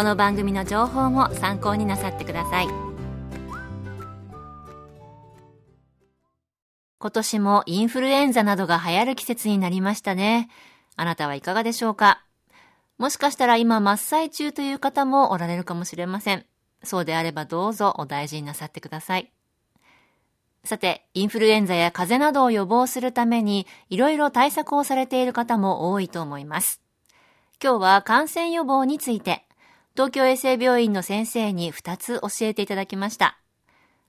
この番組の情報も参考になさってください。今年もインフルエンザなどが流行る季節になりましたね。あなたはいかがでしょうか？もしかしたら今真っ最中という方もおられるかもしれません。そうであればどうぞお大事になさってください。さて、インフルエンザや風邪などを予防するために、いろいろ対策をされている方も多いと思います。今日は感染予防について、東京衛生病院の先生に2つ教えていただきました。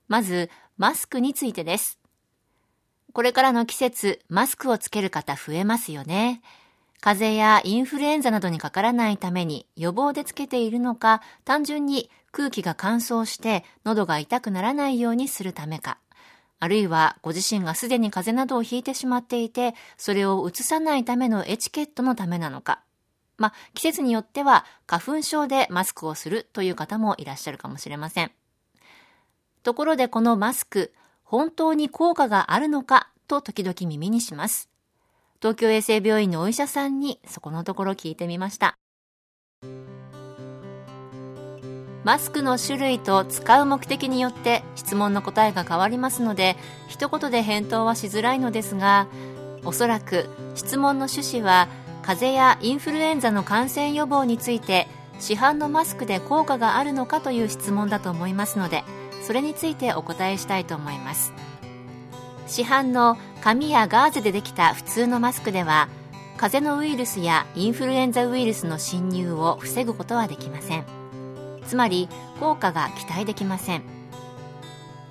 まず、マスクについてです。これからの季節、マスクをつける方増えますよね。風邪やインフルエンザなどにかからないために予防でつけているのか、単純に空気が乾燥して喉が痛くならないようにするためか。あるいはご自身がすでに風邪などをひいてしまっていて、それを移さないためのエチケットのためなのか。まあ、季節によっては花粉症でマスクをするという方もいらっしゃるかもしれません。ところでこのマスク、本当に効果があるのかと時々耳にします。東京衛生病院のお医者さんにそこのところ聞いてみました。マスクの種類と使う目的によって質問の答えが変わりますので一言で返答はしづらいのですがおそらく質問の趣旨は風邪やインフルエンザの感染予防について市販のマスクで効果があるのかという質問だと思いますのでそれについてお答えしたいと思います。市販の紙やガーゼでできた普通のマスクでは風邪のウイルスやインフルエンザウイルスの侵入を防ぐことはできません。つまり効果が期待できません。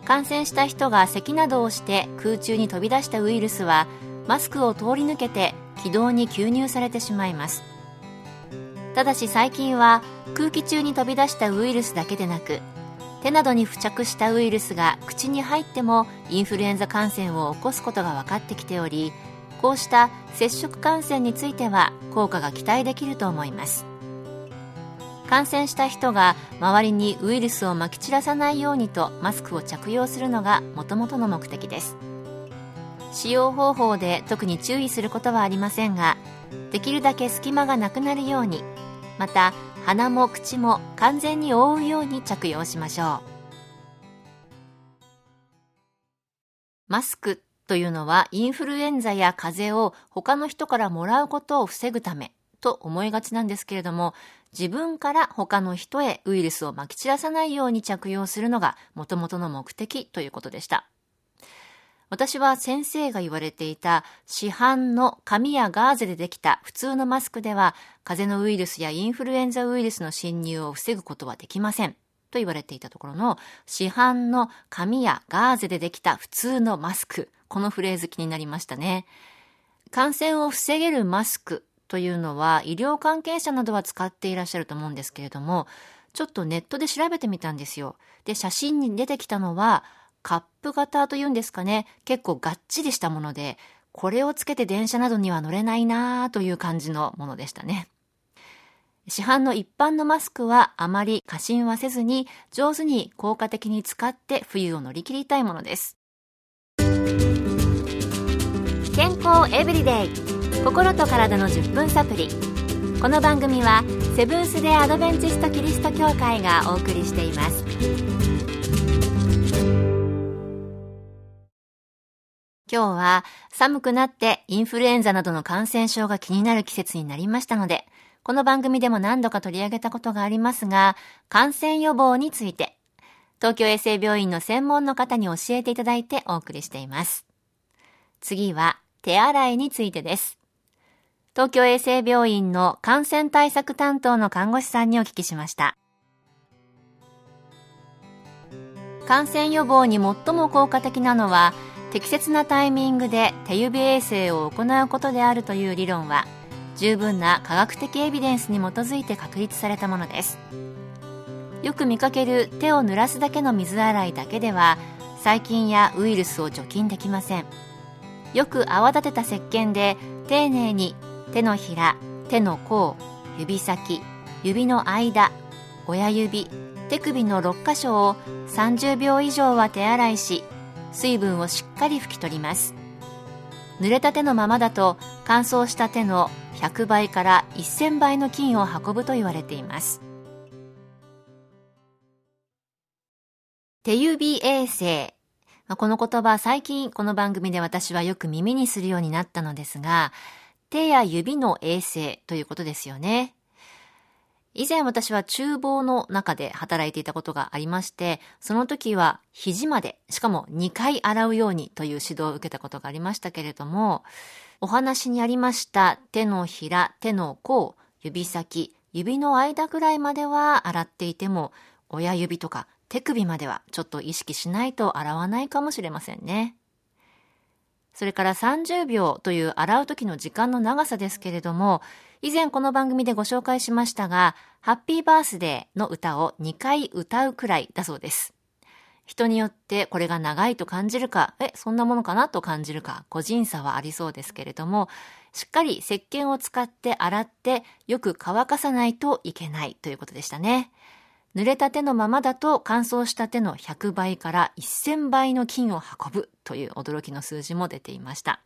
感染した人が咳などをして空中に飛び出したウイルスはマスクを通り抜けて気道に吸入されてしまいます。ただし最近は空気中に飛び出したウイルスだけでなく手などに付着したウイルスが口に入ってもインフルエンザ感染を起こすことが分かってきておりこうした接触感染については効果が期待できると思います。感染した人が周りにウイルスをまき散らさないようにとマスクを着用するのがもともとの目的です。使用方法で特に注意することはありませんができるだけ隙間がなくなるようにまた鼻も口も完全に覆うように着用しましょうマスクというのはインフルエンザや風邪を他の人からもらうことを防ぐためと思いがちなんですけれども自分から他の人へウイルスをまき散らさないように着用するのが元々の目的ということでした。私は先生が言われていた市販の紙やガーゼでできた普通のマスクでは風邪のウイルスやインフルエンザウイルスの侵入を防ぐことはできません。と言われていたところの市販の紙やガーゼでできた普通のマスク。このフレーズ気になりましたね。感染を防げるマスクというのは医療関係者などは使っていらっしゃると思うんですけれども、ちょっとネットで調べてみたんですよ。で、写真に出てきたのは、カップ型というんですかね、結構がっちりしたもので、これをつけて電車などには乗れないなぁという感じのものでしたね。市販の一般のマスクはあまり過信はせずに上手に効果的に使って冬を乗り切りたいものです。健康エブリデイ心と体の10分サプリこの番組はセブンス・デ・アドベンチスト・キリスト教会がお送りしています今日は寒くなってインフルエンザなどの感染症が気になる季節になりましたのでこの番組でも何度か取り上げたことがありますが感染予防について東京衛生病院の専門の方に教えていただいてお送りしています。次は手洗いについてです。東京衛生病院の感染対策担当の看護師さんにお聞きしました。感染予防に最も効果的なのは適切なタイミングで手指衛生を行うことであるという理論は十分な科学的エビデンスに基づいて確立されたものです。よく見かける手を濡らすだけの水洗いだけでは細菌やウイルスを除菌できません。よく泡立てた石鹸で丁寧に手のひら手の甲指先指の間親指手首の6箇所を30秒以上は手洗いし水分をしっかり拭き取ります。濡れた手のままだと乾燥した手の100倍から1000倍の菌を運ぶと言われています。手指衛生。この言葉最近この番組で私はよく耳にするようになったのですが手や指の衛生ということですよね。以前私は厨房の中で働いていたことがありまして、その時は肘まで、しかも2回洗うようにという指導を受けたことがありましたけれども、お話にありました手のひら、手の甲、指先、指の間ぐらいまでは洗っていても、親指とか手首まではちょっと意識しないと洗わないかもしれませんね。それから30秒という洗う時の時間の長さですけれども、以前この番組でご紹介しましたが、ハッピーバースデーの歌を2回歌うくらいだそうです。人によってこれが長いと感じるか、え、そんなものかなと感じるか、個人差はありそうですけれども、しっかり石鹸を使って洗ってよく乾かさないといけないということでしたね。濡れた手のままだと乾燥した手の100倍から1000倍の菌を運ぶという驚きの数字も出ていました。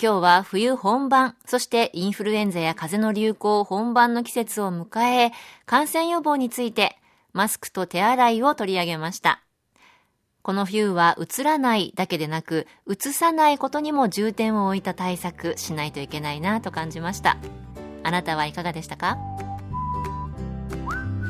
今日は冬本番、そしてインフルエンザや風邪の流行本番の季節を迎え、感染予防についてマスクと手洗いを取り上げました。この冬は映らないだけでなく、映さないことにも重点を置いた対策しないといけないなと感じました。あなたはいかがでしたか？